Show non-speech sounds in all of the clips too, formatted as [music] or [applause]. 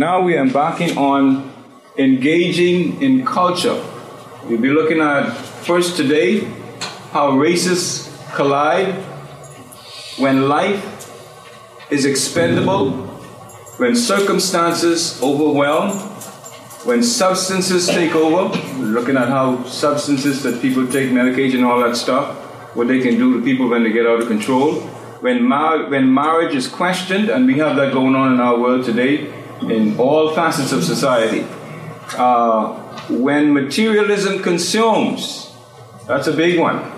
Now we are embarking on engaging in culture. We'll be looking at first today how races collide when life is expendable, when circumstances overwhelm, when substances take over. We're looking at how substances that people take, medication, all that stuff, what they can do to people when they get out of control. When, mar- when marriage is questioned, and we have that going on in our world today in all facets of society. Uh, when materialism consumes, that's a big one.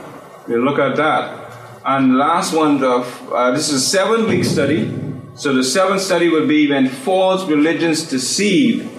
We'll look at that. And last one, of, uh, this is a seven week study. So the seventh study will be when false religions deceive.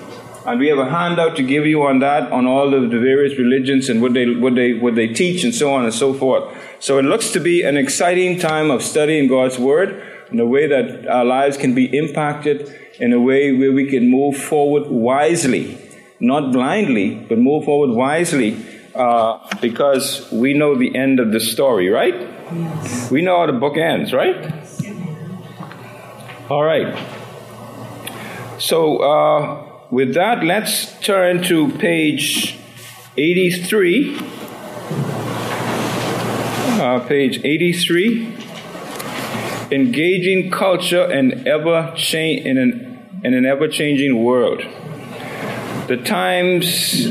And we have a handout to give you on that, on all of the various religions and what they, what they, what they teach and so on and so forth. So it looks to be an exciting time of studying God's Word and the way that our lives can be impacted in a way where we can move forward wisely, not blindly, but move forward wisely uh, because we know the end of the story, right? Yes. We know how the book ends, right? Yes. All right. So, uh, with that, let's turn to page 83. Uh, page 83. Engaging culture in ever change in an in an ever changing world. The times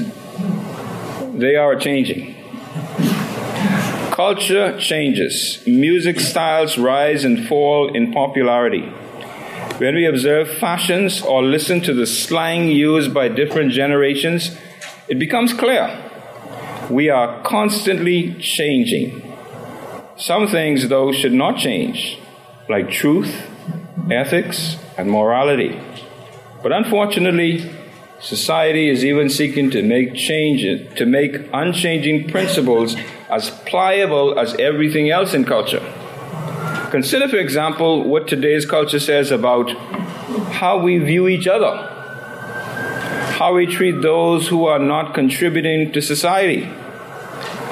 they are changing. Culture changes. Music styles rise and fall in popularity. When we observe fashions or listen to the slang used by different generations, it becomes clear we are constantly changing. Some things, though, should not change, like truth, ethics, and morality. But unfortunately, Society is even seeking to make changes, to make unchanging principles as pliable as everything else in culture. Consider, for example, what today's culture says about how we view each other, how we treat those who are not contributing to society,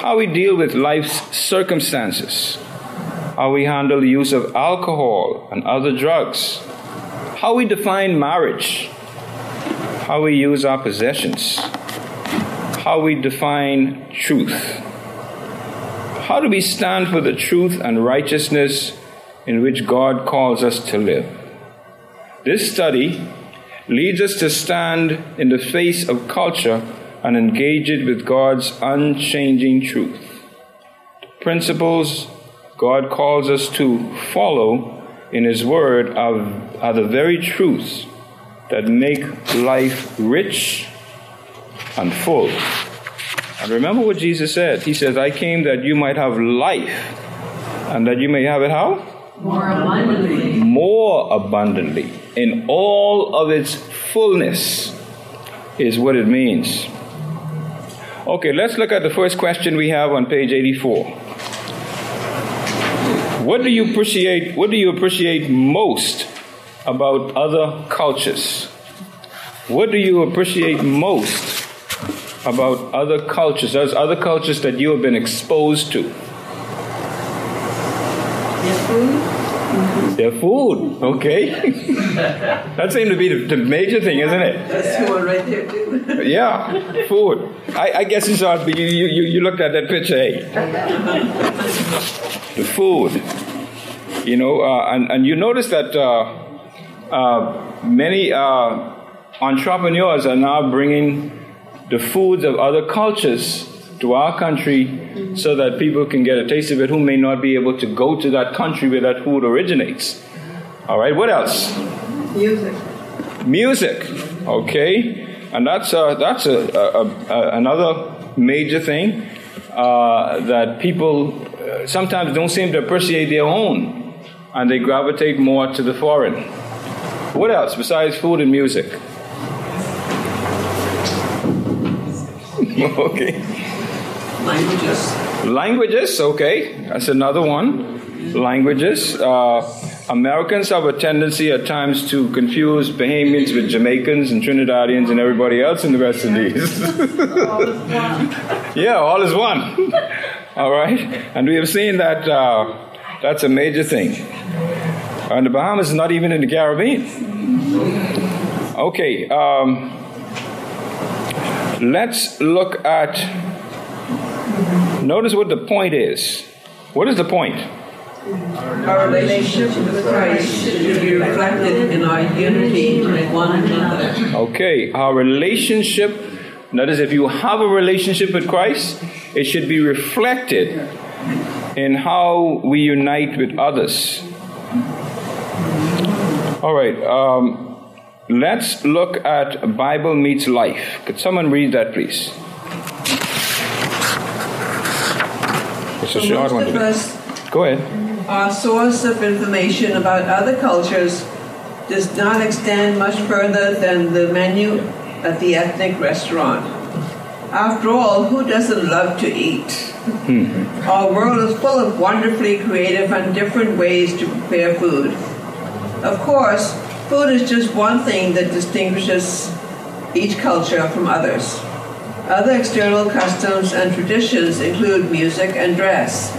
how we deal with life's circumstances, how we handle the use of alcohol and other drugs, how we define marriage how we use our possessions, how we define truth. How do we stand for the truth and righteousness in which God calls us to live? This study leads us to stand in the face of culture and engage it with God's unchanging truth. Principles God calls us to follow in His Word are, are the very truths that make life rich and full. And remember what Jesus said. He says, I came that you might have life, and that you may have it how? More abundantly. More abundantly. In all of its fullness is what it means. Okay, let's look at the first question we have on page 84. What do you appreciate what do you appreciate most about other cultures? What do you appreciate most about other cultures? Those other cultures that you have been exposed to? Their food. Their food, okay. [laughs] that seems to be the, the, major thing, isn't it? That's the one right there, too. [laughs] yeah, food. I, I guess it's odd, but you, you, you looked at that picture, eh? [laughs] the food. You know, uh, and, and you notice that uh, uh, many uh, entrepreneurs are now bringing the foods of other cultures to our country so that people can get a taste of it who may not be able to go to that country where that food originates. All right, what else? Music. Music, okay. And that's, a, that's a, a, a another major thing uh, that people uh, sometimes don't seem to appreciate their own and they gravitate more to the foreign. What else besides food and music? [laughs] okay. Languages. Languages, okay. That's another one. Languages. Uh, Americans have a tendency at times to confuse Bahamians with Jamaicans and Trinidadians and everybody else in the West Indies. [laughs] yeah, all is one. all right? And we have seen that uh, that's a major thing. And the Bahamas is not even in the Caribbean. Okay, um, let's look at. Notice what the point is. What is the point? Our relationship with Christ should be reflected in our unity with one another. Okay, our relationship, notice if you have a relationship with Christ, it should be reflected in how we unite with others. All right, um, let's look at Bible Meets Life. Could someone read that, please? It's a So most one of today. us, Go ahead. our source of information about other cultures does not extend much further than the menu at the ethnic restaurant. After all, who doesn't love to eat? Our world is full of wonderfully creative and different ways to prepare food. Of course, food is just one thing that distinguishes each culture from others. Other external customs and traditions include music and dress.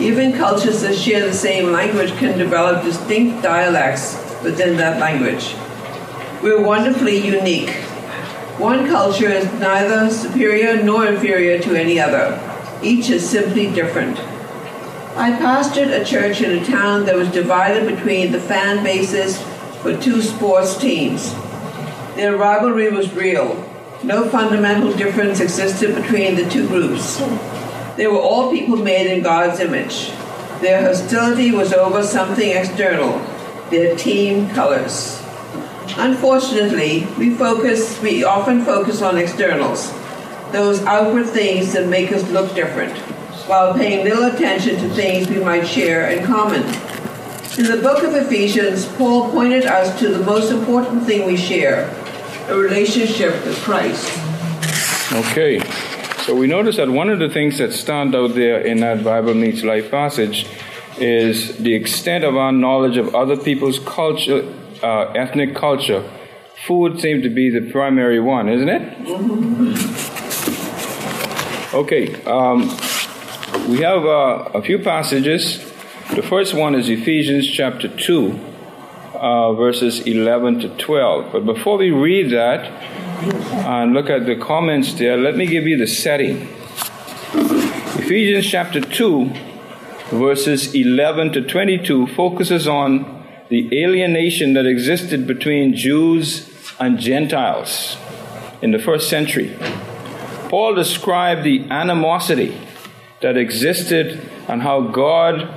Even cultures that share the same language can develop distinct dialects within that language. We're wonderfully unique. One culture is neither superior nor inferior to any other. Each is simply different. I pastored a church in a town that was divided between the fan bases for two sports teams. Their rivalry was real. No fundamental difference existed between the two groups. They were all people made in God's image. Their hostility was over something external, their team colors. Unfortunately, we focus we often focus on externals, those outward things that make us look different, while paying little attention to things we might share in common. In the book of Ephesians, Paul pointed us to the most important thing we share, a relationship with Christ. Okay, so we notice that one of the things that stand out there in that Bible Meets Life passage is the extent of our knowledge of other people's culture, uh, ethnic culture. Food seems to be the primary one, isn't it? Okay, um, we have uh, a few passages. The first one is Ephesians chapter 2, uh, verses 11 to 12. But before we read that, and look at the comments there, let me give you the setting. Ephesians chapter 2, verses 11 to 22, focuses on the alienation that existed between Jews and Gentiles in the first century. Paul described the animosity that existed and how God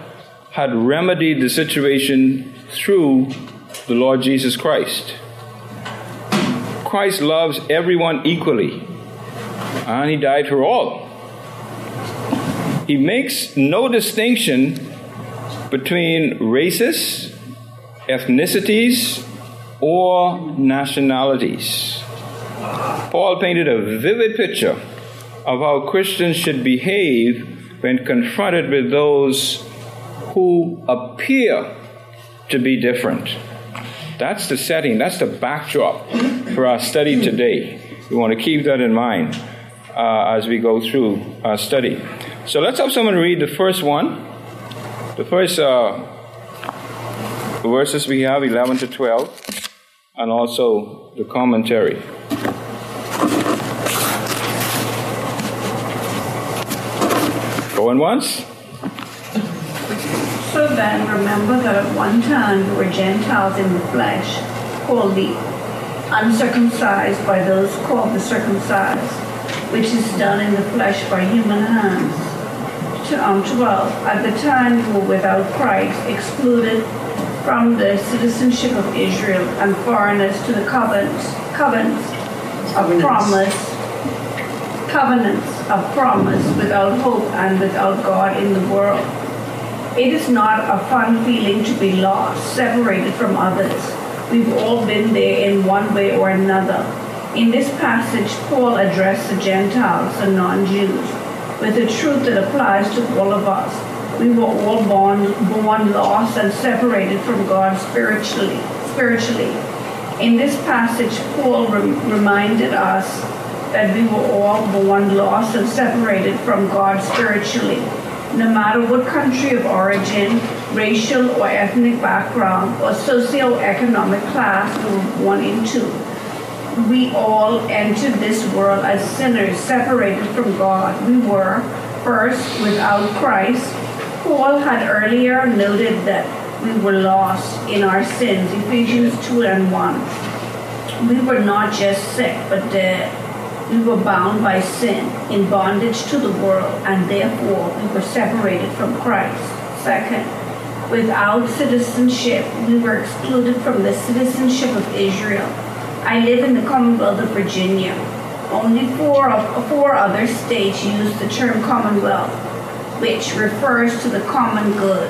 had remedied the situation through the Lord Jesus Christ. Christ loves everyone equally, and He died for all. He makes no distinction between races, ethnicities, or nationalities. Paul painted a vivid picture of how Christians should behave when confronted with those who appear to be different. That's the setting, that's the backdrop for our study today. We want to keep that in mind uh, as we go through our study. So let's have someone read the first one. The first uh, verses we have, 11 to 12, and also the commentary. Going once? So then, remember that at one time you were Gentiles in the flesh, called the uncircumcised by those called the circumcised, which is done in the flesh by human hands. To, um, 12. At the time you were without Christ, excluded from the citizenship of Israel and foreigners to the covenants, covenants of Covenants. promise covenants of promise without hope and without God in the world. It is not a fun feeling to be lost, separated from others. We've all been there in one way or another. In this passage, Paul addressed the Gentiles, the non Jews, with a truth that applies to all of us. We were all born, born lost and separated from God spiritually. spiritually. In this passage, Paul rem- reminded us that we were all born lost and separated from God spiritually. No matter what country of origin, racial or ethnic background, or socioeconomic class we born into, we all entered this world as sinners separated from God. We were, first, without Christ. Paul had earlier noted that we were lost in our sins, Ephesians 2 and 1. We were not just sick, but dead. We were bound by sin, in bondage to the world, and therefore we were separated from Christ. Second, without citizenship, we were excluded from the citizenship of Israel. I live in the Commonwealth of Virginia. Only four, of, four other states use the term Commonwealth, which refers to the common good.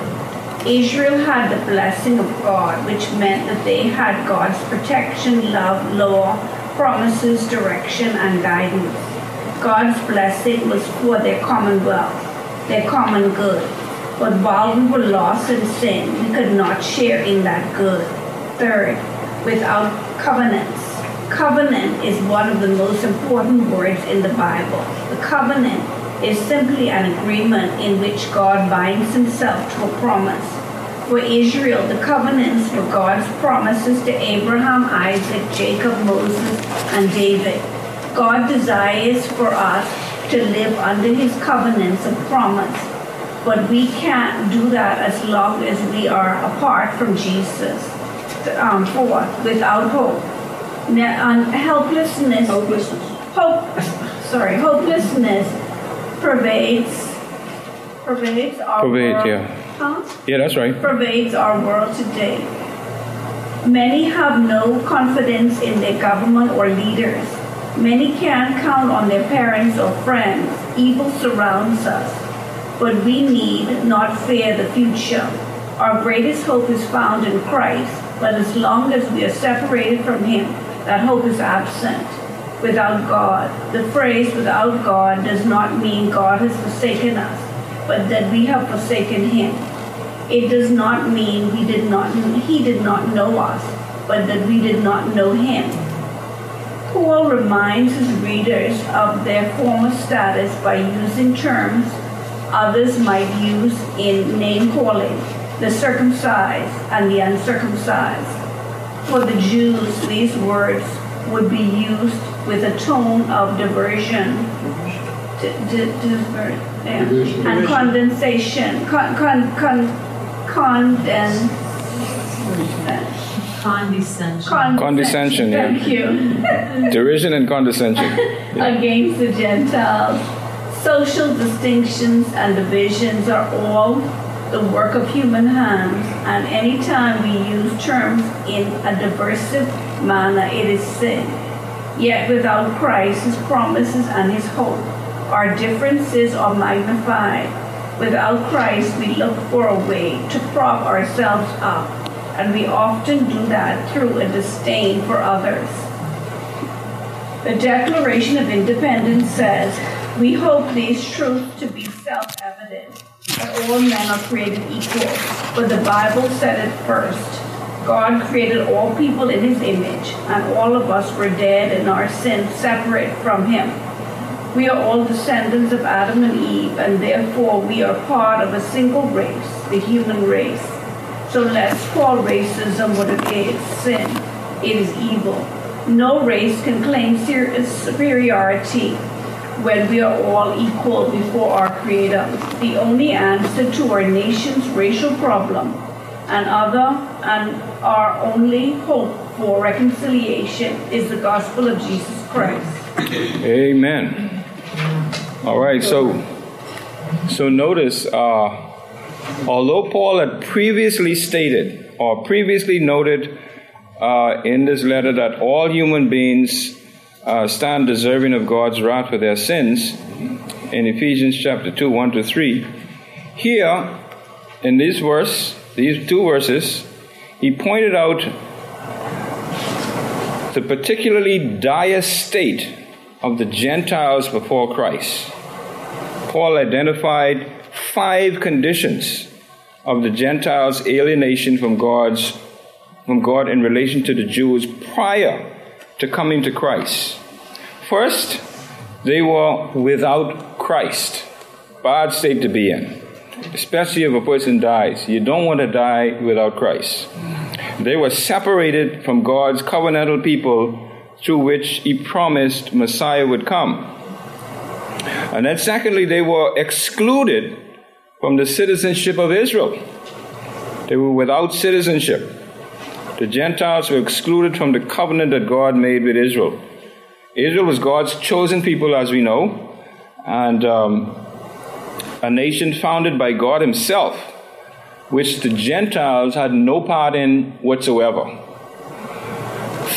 Israel had the blessing of God, which meant that they had God's protection, love, law, promises, direction, and guidance. God's blessing was for their commonwealth, their common good. But while we were lost in sin, we could not share in that good. Third, without covenants. Covenant is one of the most important words in the Bible. The covenant is simply an agreement in which God binds himself to a promise. For Israel, the covenants for God's promises to Abraham, Isaac, Jacob, Moses, and David. God desires for us to live under his covenants of promise but we can't do that as long as we are apart from Jesus. Um, four, without hope. Now, um, helplessness. Hopelessness. Hope. Sorry, hopelessness pervades pervades our Pervade, world. yeah. Yeah, that's right. pervades our world today. Many have no confidence in their government or leaders. Many can't count on their parents or friends. Evil surrounds us but we need not fear the future. Our greatest hope is found in Christ, but as long as we are separated from Him, that hope is absent. Without God, the phrase without God does not mean God has forsaken us, but that we have forsaken Him. It does not mean we did not He did not know us, but that we did not know Him. Paul reminds his readers of their former status by using terms others might use in name calling the circumcised and the uncircumcised. For the Jews, these words would be used with a tone of diversion, d- d- yeah, and condensation, con, con, con, conden, Condescension. Condescension, yeah. Thank you. [laughs] Derision and condescension. [laughs] against the Gentiles. Social distinctions and divisions are all the work of human hands, and anytime we use terms in a diversive manner, it is sin. Yet without Christ, his promises, and his hope, our differences are magnified. Without Christ, we look for a way to prop ourselves up, and we often do that through a disdain for others. The Declaration of Independence says, We hope these truths to be self evident, that all men are created equal. But the Bible said it first. God created all people in his image, and all of us were dead in our sins, separate from him. We are all descendants of Adam and Eve, and therefore we are part of a single race, the human race. So let's call racism what it is sin. It is evil. No race can claim superiority when we are all equal before our Creator. The only answer to our nation's racial problem and other and our only hope for reconciliation is the gospel of Jesus Christ. Amen. All right, so so notice, uh, although Paul had previously stated or previously noted uh, in this letter that all human beings uh, stand deserving of God's wrath for their sins, in Ephesians chapter 2, 1 to 3, here in this verse, these two verses, he pointed out the particularly dire state of the Gentiles before Christ. Paul identified five conditions of the Gentiles' alienation from God's from God in relation to the Jews prior to coming to Christ. First, they were without Christ. Bad state to be in. Especially if a person dies. You don't want to die without Christ. They were separated from God's covenantal people through which he promised Messiah would come. And then, secondly, they were excluded from the citizenship of Israel. They were without citizenship. The Gentiles were excluded from the covenant that God made with Israel. Israel was God's chosen people, as we know, and um, a nation founded by God Himself, which the Gentiles had no part in whatsoever.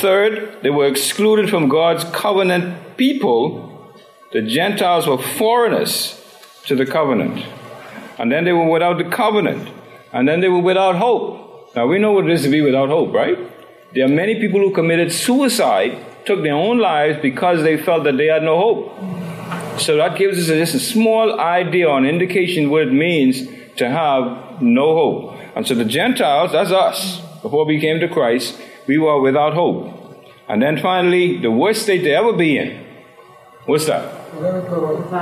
Third, they were excluded from God's covenant people. The Gentiles were foreigners to the covenant. And then they were without the covenant. And then they were without hope. Now we know what it is to be without hope, right? There are many people who committed suicide, took their own lives because they felt that they had no hope. So that gives us just a small idea or an indication what it means to have no hope. And so the Gentiles, that's us, before we came to Christ, we were without hope. And then finally, the worst state to ever be in. What's that?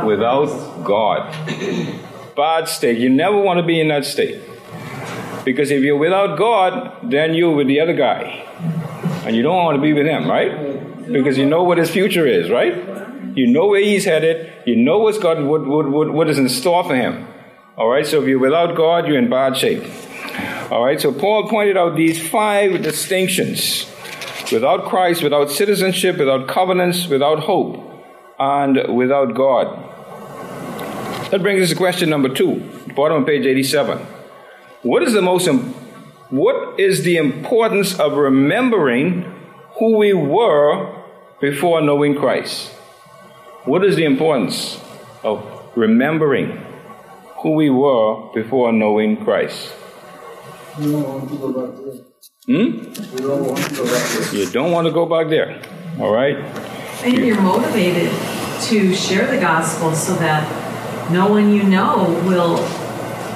Without God. [coughs] Bad state. You never want to be in that state. Because if you're without God, then you're with the other guy. And you don't want to be with him, right? Because you know what his future is, right? You know where he's headed. You know what's God, what, what, what, what is in store for him. All right, so if you're without God, you're in bad shape. All right, so Paul pointed out these five distinctions without Christ, without citizenship, without covenants, without hope, and without God. That brings us to question number two, bottom of page 87. What is the most what is the importance of remembering who we were before knowing Christ? What is the importance of remembering who we were before knowing Christ? You don't want to go back there. Hmm? You don't want to go back there. You don't want to go back there. All right? And you're motivated to share the gospel so that no one you know will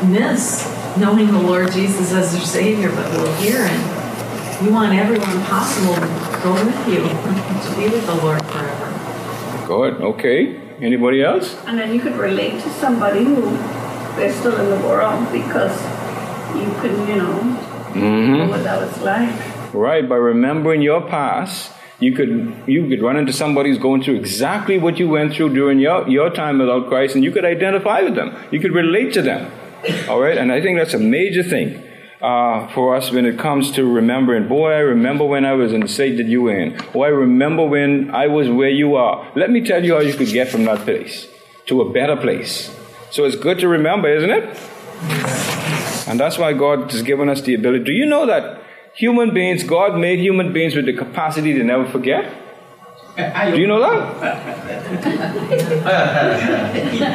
miss knowing the Lord Jesus as their Savior, but will hear and you want everyone possible to go with you [laughs] to be with the Lord forever. Good. Okay. Anybody else? And then you could relate to somebody who they're still in the world because you can, you know, know what that was like. Right. By remembering your past, you could you could run into somebody who's going through exactly what you went through during your, your time without Christ, and you could identify with them. You could relate to them. All right. And I think that's a major thing. Uh, for us when it comes to remembering. Boy, I remember when I was in the state that you were in. Boy, I remember when I was where you are. Let me tell you how you could get from that place to a better place. So it's good to remember, isn't it? And that's why God has given us the ability. Do you know that human beings, God made human beings with the capacity to never forget? Do you know that?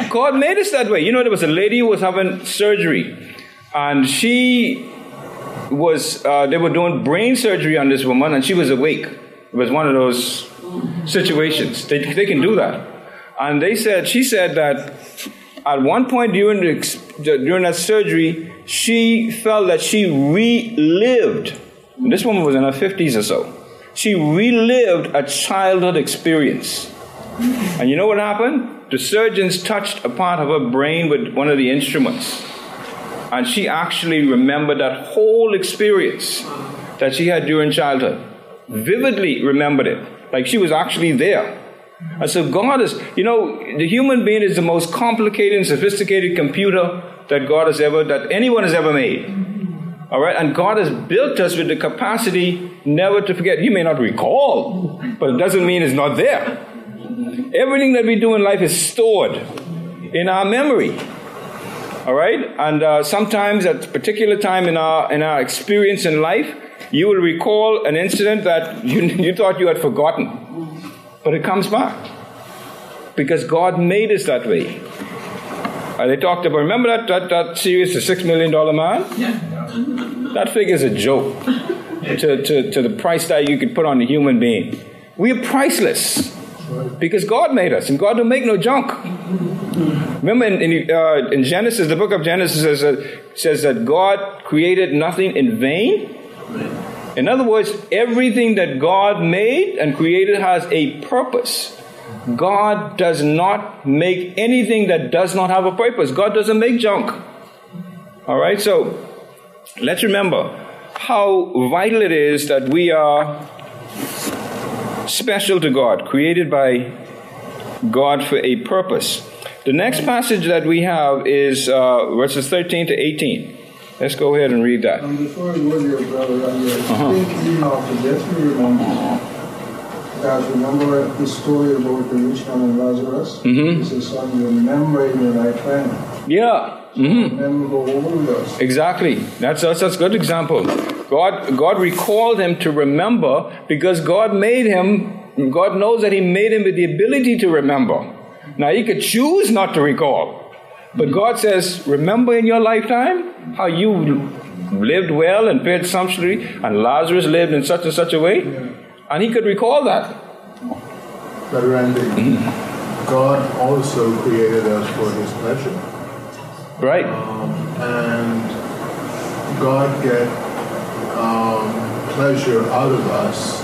[laughs] God made us that way. You know, there was a lady who was having surgery, and she was, uh, they were doing brain surgery on this woman, and she was awake. It was one of those situations. They, they can do that. And they said, she said that at one point during, the, during that surgery, she felt that she relived. This woman was in her 50s or so. She relived a childhood experience. And you know what happened? The surgeons touched a part of her brain with one of the instruments. And she actually remembered that whole experience that she had during childhood. Vividly remembered it. Like she was actually there. And so God is, you know, the human being is the most complicated and sophisticated computer that God has ever, that anyone has ever made. All right, and God has built us with the capacity never to forget. You may not recall, but it doesn't mean it's not there. Everything that we do in life is stored in our memory. All right, and uh, sometimes at a particular time in our in our experience in life, you will recall an incident that [laughs] you, you thought you had forgotten, but it comes back because God made us that way. Uh, they talked about remember that that, that series, the Six Million Dollar Man. Yeah. That figure is a joke to, to, to the price that you could put on a human being. We are priceless because God made us, and God don't make no junk. Remember in, in, uh, in Genesis, the book of Genesis says, uh, says that God created nothing in vain. In other words, everything that God made and created has a purpose. God does not make anything that does not have a purpose. God doesn't make junk. All right, so let's remember how vital it is that we are special to God, created by God for a purpose. The next passage that we have is uh, verses 13 to 18. Let's go ahead and read that. And before you there, brother, I Uh-huh. think to just remember that remember the story about the rich man and Lazarus? Mhm. He says, in your lifetime. Yeah. hmm Remember how old he was. Exactly. That's, that's that's a good example. God God recalled him to remember because God made him. God knows that He made him with the ability to remember. Now he could choose not to recall, but God says, "Remember in your lifetime how you lived well and paid sumptuously, and Lazarus lived in such and such a way," and he could recall that. Brother Randy, God also created us for His pleasure. Right. Um, and God get um, pleasure out of us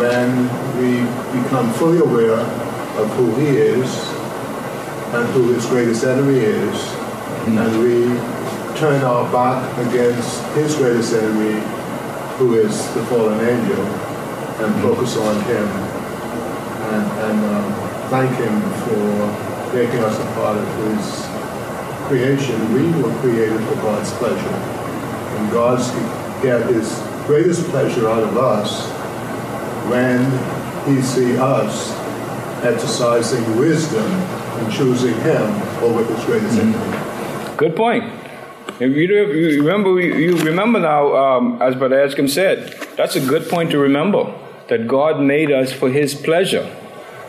when we become fully aware of who He is and who His greatest enemy is, and we turn our back against His greatest enemy, who is the fallen angel, and focus on Him. And, and um, thank Him for making us a part of His creation, we were created for God's pleasure. And God's get his greatest pleasure out of us when he see us exercising wisdom and choosing him over his greatest enemy. Good point. If you, do- you remember, you remember now, um, as Brother Eskim said, that's a good point to remember that God made us for His pleasure.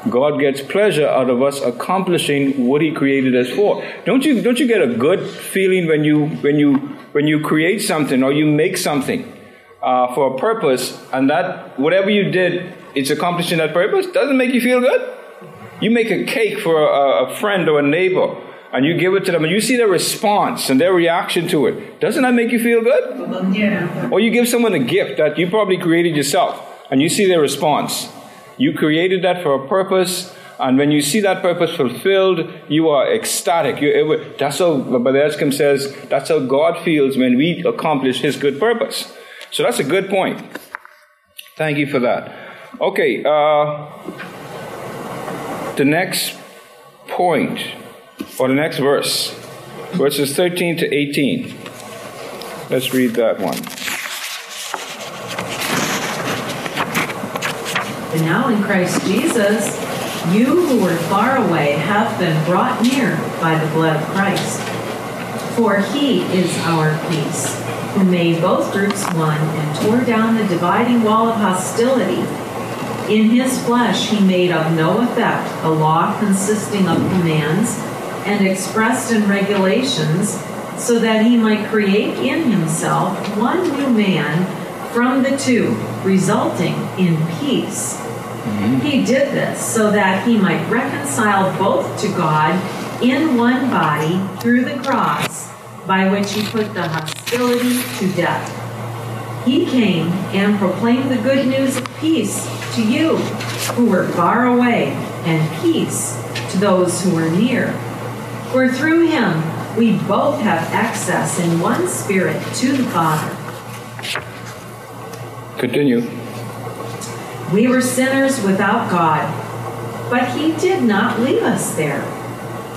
God gets pleasure out of us accomplishing what He created us for. Don't you? Don't you get a good feeling when you when you when you create something or you make something uh, for a purpose, and that whatever you did, it's accomplishing that purpose? Doesn't make you feel good? You make a cake for a, a friend or a neighbor, and you give it to them, and you see their response and their reaction to it. Doesn't that make you feel good? Yeah. Or you give someone a gift that you probably created yourself, and you see their response. You created that for a purpose, and when you see that purpose fulfilled, you are ecstatic. You, it, that's how Brother Eskim says. That's how God feels when we accomplish His good purpose. So that's a good point. Thank you for that. Okay. Uh, the next point, or the next verse, verses 13 to 18. Let's read that one. And now in Christ Jesus, you who were far away have been brought near by the blood of Christ. For he is our peace, who made both groups one and tore down the dividing wall of hostility. In his flesh he made of no effect a law consisting of commands and expressed in regulations, so that he might create in himself one new man from the two, resulting in peace. Mm-hmm. He did this so that he might reconcile both to God in one body through the cross, by which he put the hostility to death. He came and proclaimed the good news of peace to you who were far away, and peace to those who were near. For through him we both have access in one spirit to the Father. Continue. We were sinners without God, but He did not leave us there.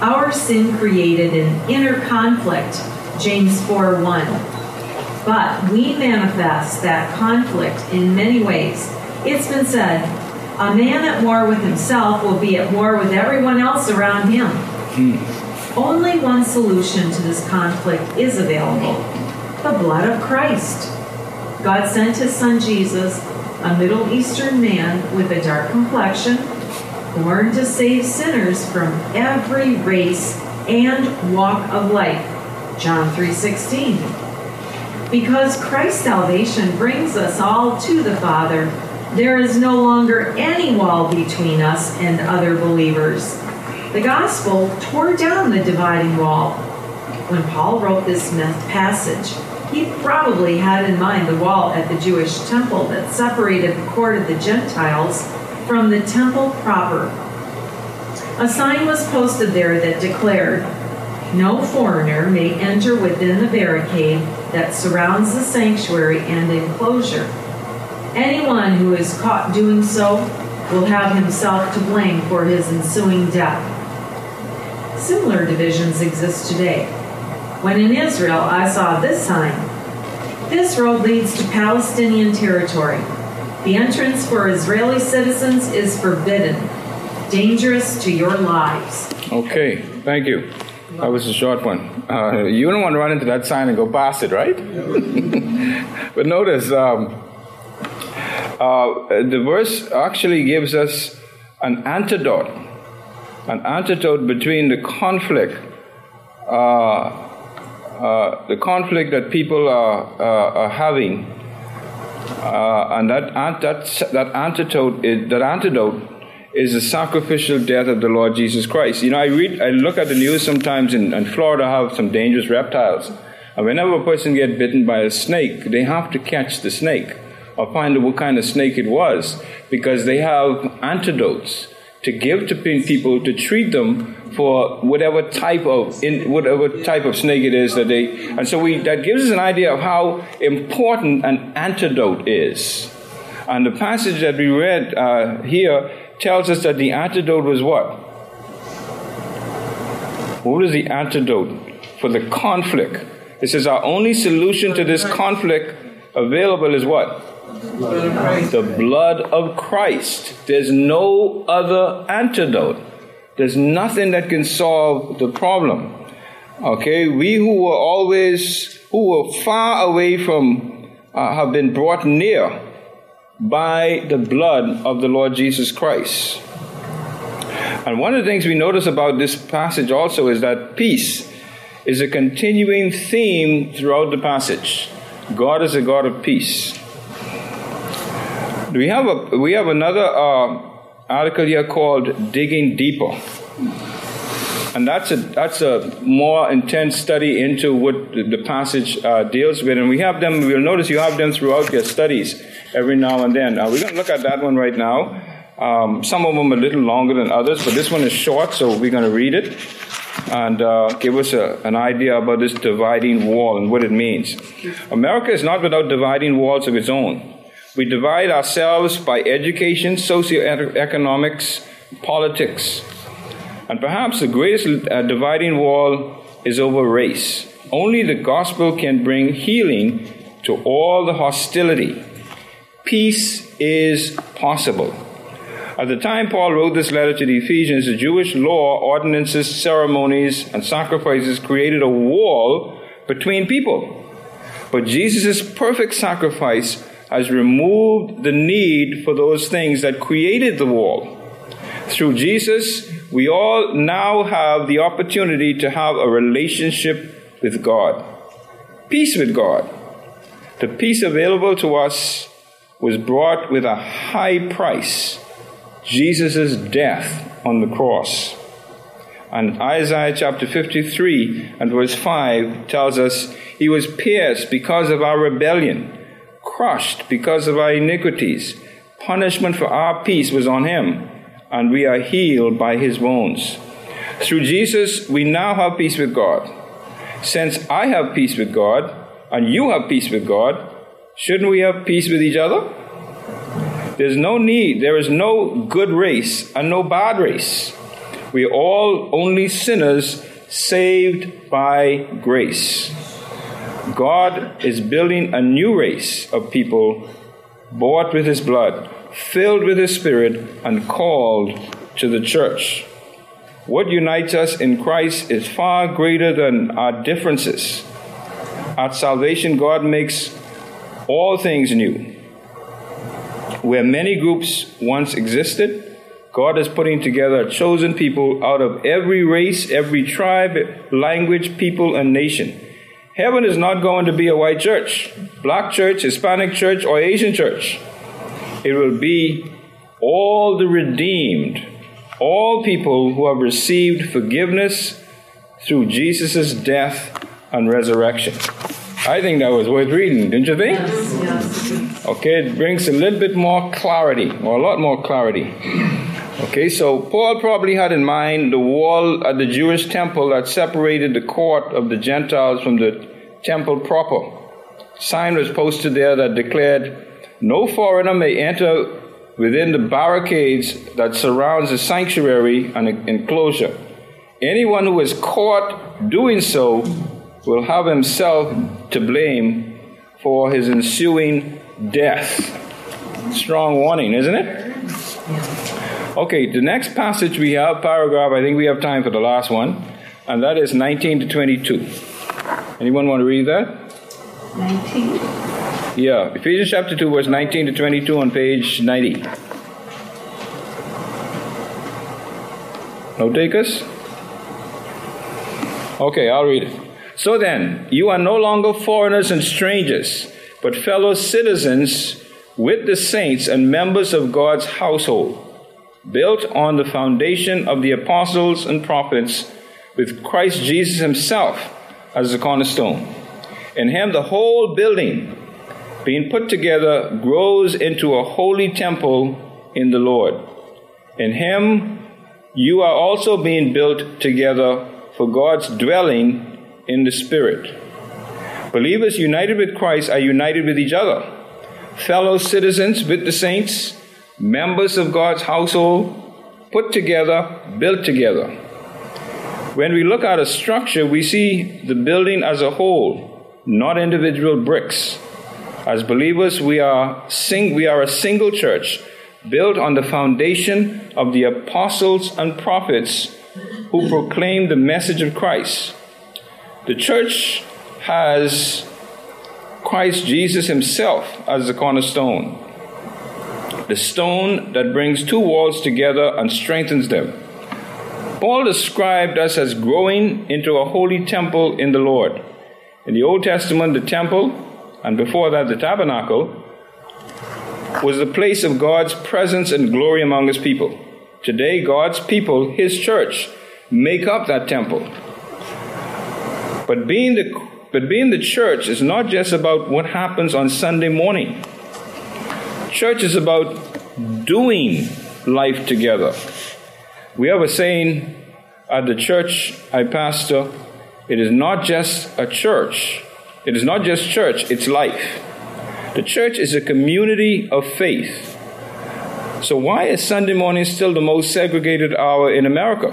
Our sin created an inner conflict, James 4 1. But we manifest that conflict in many ways. It's been said, a man at war with himself will be at war with everyone else around him. Hmm. Only one solution to this conflict is available the blood of Christ. God sent his son Jesus, a Middle Eastern man with a dark complexion, born to save sinners from every race and walk of life. John 3:16. Because Christ's salvation brings us all to the Father, there is no longer any wall between us and other believers. The gospel tore down the dividing wall. When Paul wrote this passage, he probably had in mind the wall at the Jewish temple that separated the court of the Gentiles from the temple proper. A sign was posted there that declared, No foreigner may enter within the barricade that surrounds the sanctuary and enclosure. Anyone who is caught doing so will have himself to blame for his ensuing death. Similar divisions exist today. When in Israel, I saw this sign This road leads to Palestinian territory. The entrance for Israeli citizens is forbidden, dangerous to your lives. Okay, thank you. That was a short one. Uh, you don't want to run into that sign and go past it, right? [laughs] but notice, um, uh, the verse actually gives us an antidote, an antidote between the conflict, uh, uh the conflict that people are, uh, are having, uh, and that, that, that antidote is, that antidote is the sacrificial death of the Lord Jesus Christ. You know, I read, I look at the news sometimes in, in Florida have some dangerous reptiles. And whenever a person gets bitten by a snake, they have to catch the snake or find out what kind of snake it was because they have antidotes to give to people to treat them for whatever type of in, whatever type of snake it is that they and so we that gives us an idea of how important an antidote is. And the passage that we read uh, here tells us that the antidote was what? What is the antidote for the conflict? It says our only solution to this conflict available is what the blood of Christ. There's no other antidote. There's nothing that can solve the problem. Okay, we who were always, who were far away from, uh, have been brought near by the blood of the Lord Jesus Christ. And one of the things we notice about this passage also is that peace is a continuing theme throughout the passage. God is a God of peace. We have a we have another uh, article here called "Digging Deeper," and that's a that's a more intense study into what the passage uh, deals with. And we have them. You'll notice you have them throughout your studies every now and then. Uh, we're going to look at that one right now. Um, some of them are a little longer than others, but this one is short, so we're going to read it and uh, give us a, an idea about this dividing wall and what it means. America is not without dividing walls of its own. We divide ourselves by education, socioeconomics, politics. And perhaps the greatest uh, dividing wall is over race. Only the gospel can bring healing to all the hostility. Peace is possible. At the time Paul wrote this letter to the Ephesians, the Jewish law, ordinances, ceremonies, and sacrifices created a wall between people. But Jesus' perfect sacrifice has removed the need for those things that created the wall. Through Jesus, we all now have the opportunity to have a relationship with God, peace with God. The peace available to us was brought with a high price Jesus' death on the cross. And Isaiah chapter 53 and verse 5 tells us, He was pierced because of our rebellion crushed because of our iniquities. Punishment for our peace was on him, and we are healed by his wounds. Through Jesus, we now have peace with God. Since I have peace with God, and you have peace with God, shouldn't we have peace with each other? There's no need, there is no good race and no bad race. We are all only sinners saved by grace. God is building a new race of people bought with His blood, filled with His Spirit, and called to the church. What unites us in Christ is far greater than our differences. At salvation, God makes all things new. Where many groups once existed, God is putting together a chosen people out of every race, every tribe, language, people, and nation. Heaven is not going to be a white church, black church, Hispanic church, or Asian church. It will be all the redeemed, all people who have received forgiveness through Jesus' death and resurrection. I think that was worth reading, didn't you think? Yes, yes. Okay, it brings a little bit more clarity, or a lot more clarity. Okay, so Paul probably had in mind the wall at the Jewish temple that separated the court of the Gentiles from the temple proper. Sign was posted there that declared No foreigner may enter within the barricades that surrounds the sanctuary and enclosure. Anyone who is caught doing so will have himself to blame for his ensuing death. Strong warning, isn't it? Okay, the next passage we have, paragraph, I think we have time for the last one, and that is 19 to 22. Anyone want to read that? 19. Yeah, Ephesians chapter 2, verse 19 to 22 on page 90. No takers? Okay, I'll read it. So then, you are no longer foreigners and strangers, but fellow citizens with the saints and members of God's household, built on the foundation of the apostles and prophets, with Christ Jesus himself as the cornerstone. In him, the whole building, being put together, grows into a holy temple in the Lord. In him, you are also being built together for God's dwelling in the Spirit. Believers united with Christ are united with each other, fellow citizens with the saints, members of God's household, put together, built together. When we look at a structure, we see the building as a whole, not individual bricks. As believers, we are, sing- we are a single church built on the foundation of the apostles and prophets who proclaim the message of Christ. The church has Christ Jesus himself as the cornerstone, the stone that brings two walls together and strengthens them. Paul described us as growing into a holy temple in the Lord. In the Old Testament, the temple, and before that, the tabernacle, was the place of God's presence and glory among his people. Today, God's people, his church, make up that temple. But being the but being the church is not just about what happens on Sunday morning. Church is about doing life together. We have a saying at the church I pastor, it is not just a church. It is not just church, it's life. The church is a community of faith. So, why is Sunday morning still the most segregated hour in America?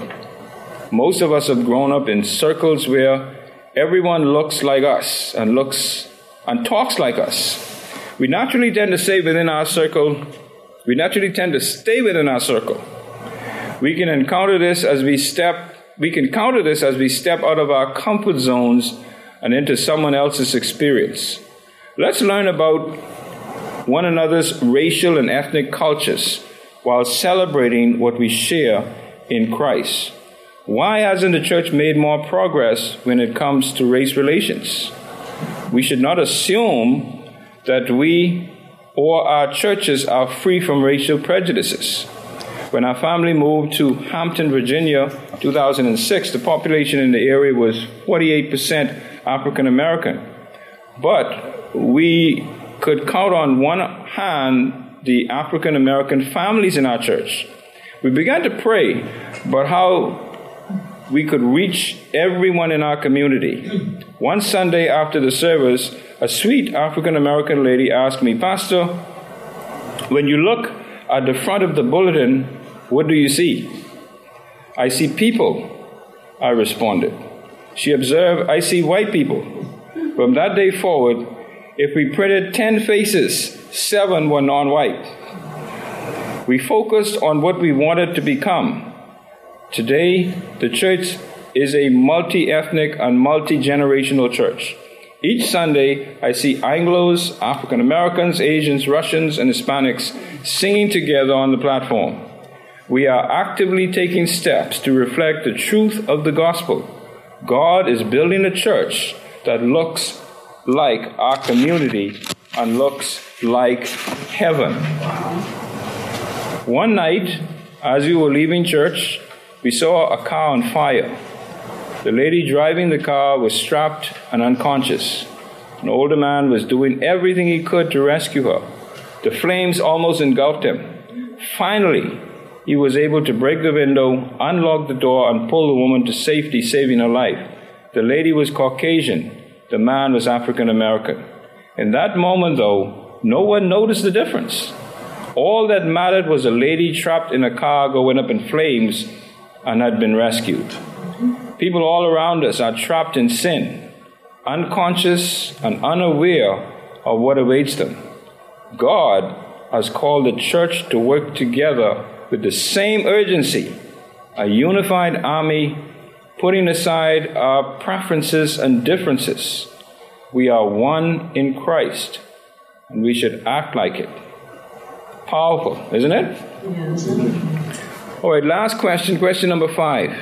Most of us have grown up in circles where everyone looks like us and looks and talks like us. We naturally tend to stay within our circle. We naturally tend to stay within our circle. We can encounter this as we step, we can counter this as we step out of our comfort zones and into someone else's experience. Let's learn about one another's racial and ethnic cultures while celebrating what we share in Christ. Why hasn't the church made more progress when it comes to race relations? We should not assume that we or our churches are free from racial prejudices. When our family moved to Hampton, Virginia, 2006, the population in the area was 48% African American. But we could count on one hand the African American families in our church. We began to pray about how we could reach everyone in our community. One Sunday after the service, a sweet African American lady asked me, Pastor, when you look at the front of the bulletin, what do you see? I see people, I responded. She observed, I see white people. From that day forward, if we printed 10 faces, seven were non white. We focused on what we wanted to become Today, the church is a multi ethnic and multi generational church. Each Sunday, I see Anglos, African Americans, Asians, Russians, and Hispanics singing together on the platform. We are actively taking steps to reflect the truth of the gospel. God is building a church that looks like our community and looks like heaven. One night, as we were leaving church, we saw a car on fire. The lady driving the car was strapped and unconscious. An older man was doing everything he could to rescue her. The flames almost engulfed him. Finally, he was able to break the window, unlock the door, and pull the woman to safety, saving her life. The lady was Caucasian, the man was African American. In that moment, though, no one noticed the difference. All that mattered was a lady trapped in a car going up in flames and had been rescued. People all around us are trapped in sin, unconscious and unaware of what awaits them. God has called the church to work together with the same urgency, a unified army, putting aside our preferences and differences. We are one in Christ, and we should act like it. Powerful, isn't it? Yes. All right, last question, question number five.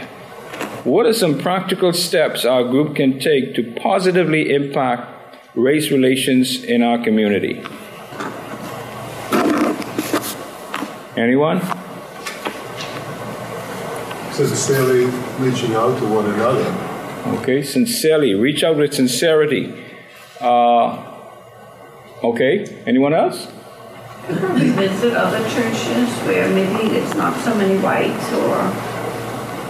What are some practical steps our group can take to positively impact race relations in our community? Anyone? Sincerely reaching out to one another. Okay, sincerely. Reach out with sincerity. Uh, okay, anyone else? Probably visit other churches where maybe it's not so many whites or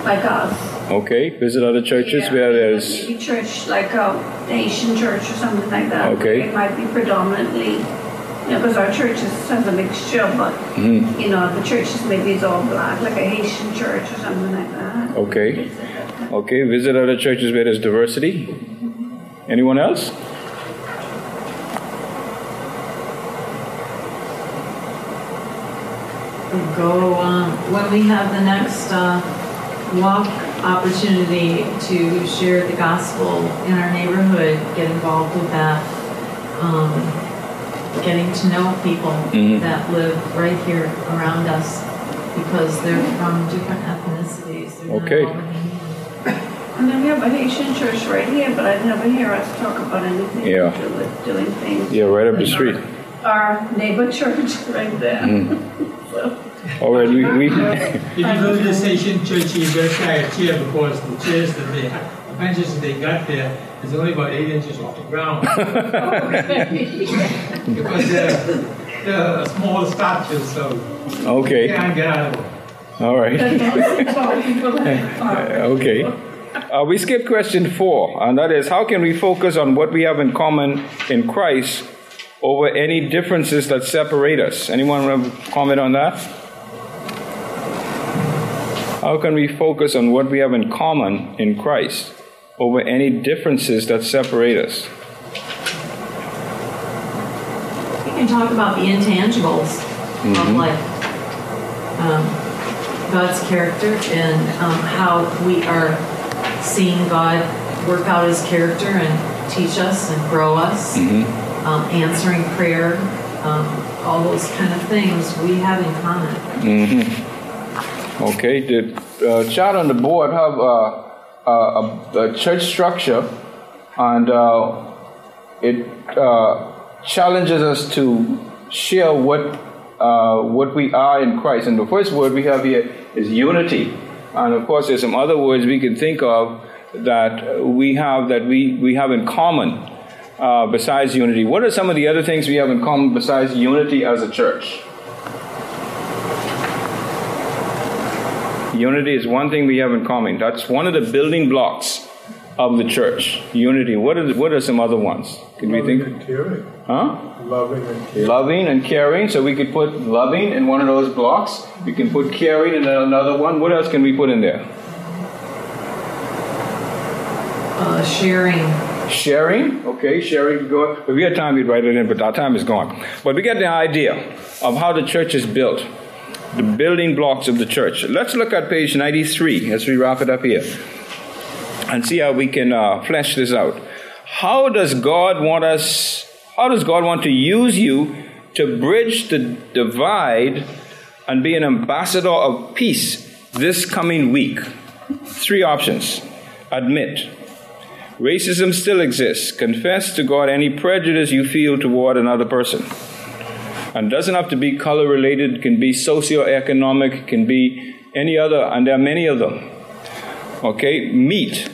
like us. Okay, visit other churches Yeah, where there's. maybe church like a Asian church or something like that. Okay. It might be predominantly, you know, because our church is- has a mixture, but Mhm. you know, the churches maybe it's all black, like a Haitian church or something like that. Okay. Okay, visit other churches where there's diversity. Anyone else? Go, um, when we have the next uh, walk opportunity to share the gospel in our neighborhood, get involved with that. Um, getting to know people Mhm. that live right here around us because they're from different ethnicities. They're Okay. all Bahamian. [coughs] And then we have a Haitian church right here, but I never hear us talk about anything Yeah. to do with doing things. Yeah, right up the with street. Our neighbor [laughs] church right there. Mm. [laughs] So, All right, we, we If you go to the Haitian church, you better try a chair because the chairs that they have, the benches that they got there is only about eight inches off the ground. [laughs] [laughs] Because they're, they're a small stature, so you can't get out of it. All right. so people [laughs] are- Okay. Uh, we skipped question four, and that is how can we focus on what we have in common in Christ over any differences that separate us? Anyone want to comment on that? How can we focus on what we have in common in Christ over any differences that separate us? We can talk about the intangibles of life, um, God's character, and um, how we are seeing God work out His character and teach us and grow us, um, answering prayer, um, all those kind of things we have in common. Okay, the uh, chart on the board have a, a, a church structure, and uh, it uh, challenges us to share what uh, what we are in Christ. And the first word we have here is unity, and of course, there's some other words we can think of that we have that we, we have in common uh, besides unity. What are some of the other things we have in common besides unity as a church? Unity is one thing we have in common. That's one of the building blocks of the church. Unity. What are, the, what are some other ones? Can we Loving think? and caring. Huh? Loving and caring. Loving and caring. So we could put loving in one of those blocks. We can put caring in another one. What else can we put in there? Uh, sharing Sharing. Okay, sharing. Go. If we had time, we'd write it in, but our time is gone. But we get the idea of how the church is built. The building blocks of the church. Let's look at page 93 as we wrap it up here and see how we can uh, flesh this out. How does God want us, how does God want to use you to bridge the divide and be an ambassador of peace this coming week? Three options. Admit. Racism still exists. Confess to God any prejudice you feel toward another person. And doesn't have to be color related, can be socioeconomic, can be any other, and there are many of them. Okay, meet.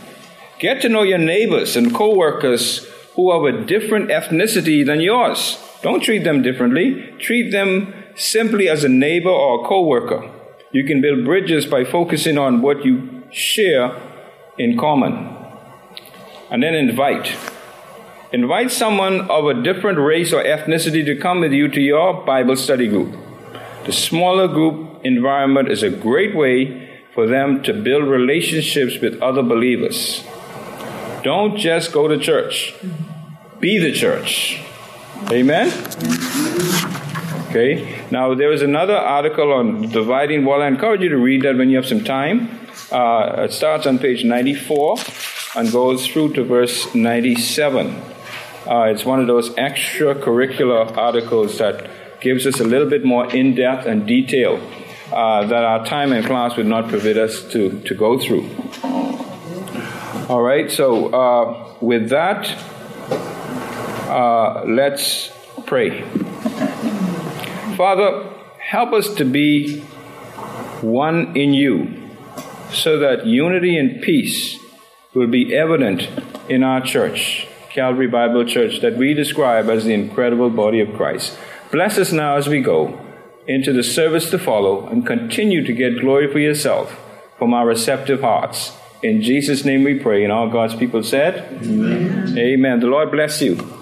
Get to know your neighbors and co-workers who have a different ethnicity than yours. Don't treat them differently. Treat them simply as a neighbor or a co-worker. You can build bridges by focusing on what you share in common. And then invite. Invite someone of a different race or ethnicity to come with you to your Bible study group. The smaller group environment is a great way for them to build relationships with other believers. Don't just go to church, be the church. Amen? Okay, now there is another article on dividing wall. I encourage you to read that when you have some time. Uh, it starts on page 94 and goes through to verse 97. Uh, it's one of those extracurricular articles that gives us a little bit more in depth and detail uh, that our time in class would not permit us to, to go through. All right, so uh, with that, uh, let's pray. Father, help us to be one in you so that unity and peace will be evident in our church. Calvary Bible Church that we describe as the incredible body of Christ. Bless us now as we go into the service to follow and continue to get glory for yourself from our receptive hearts. In Jesus' name we pray. And all God's people said, Amen. Amen. The Lord bless you.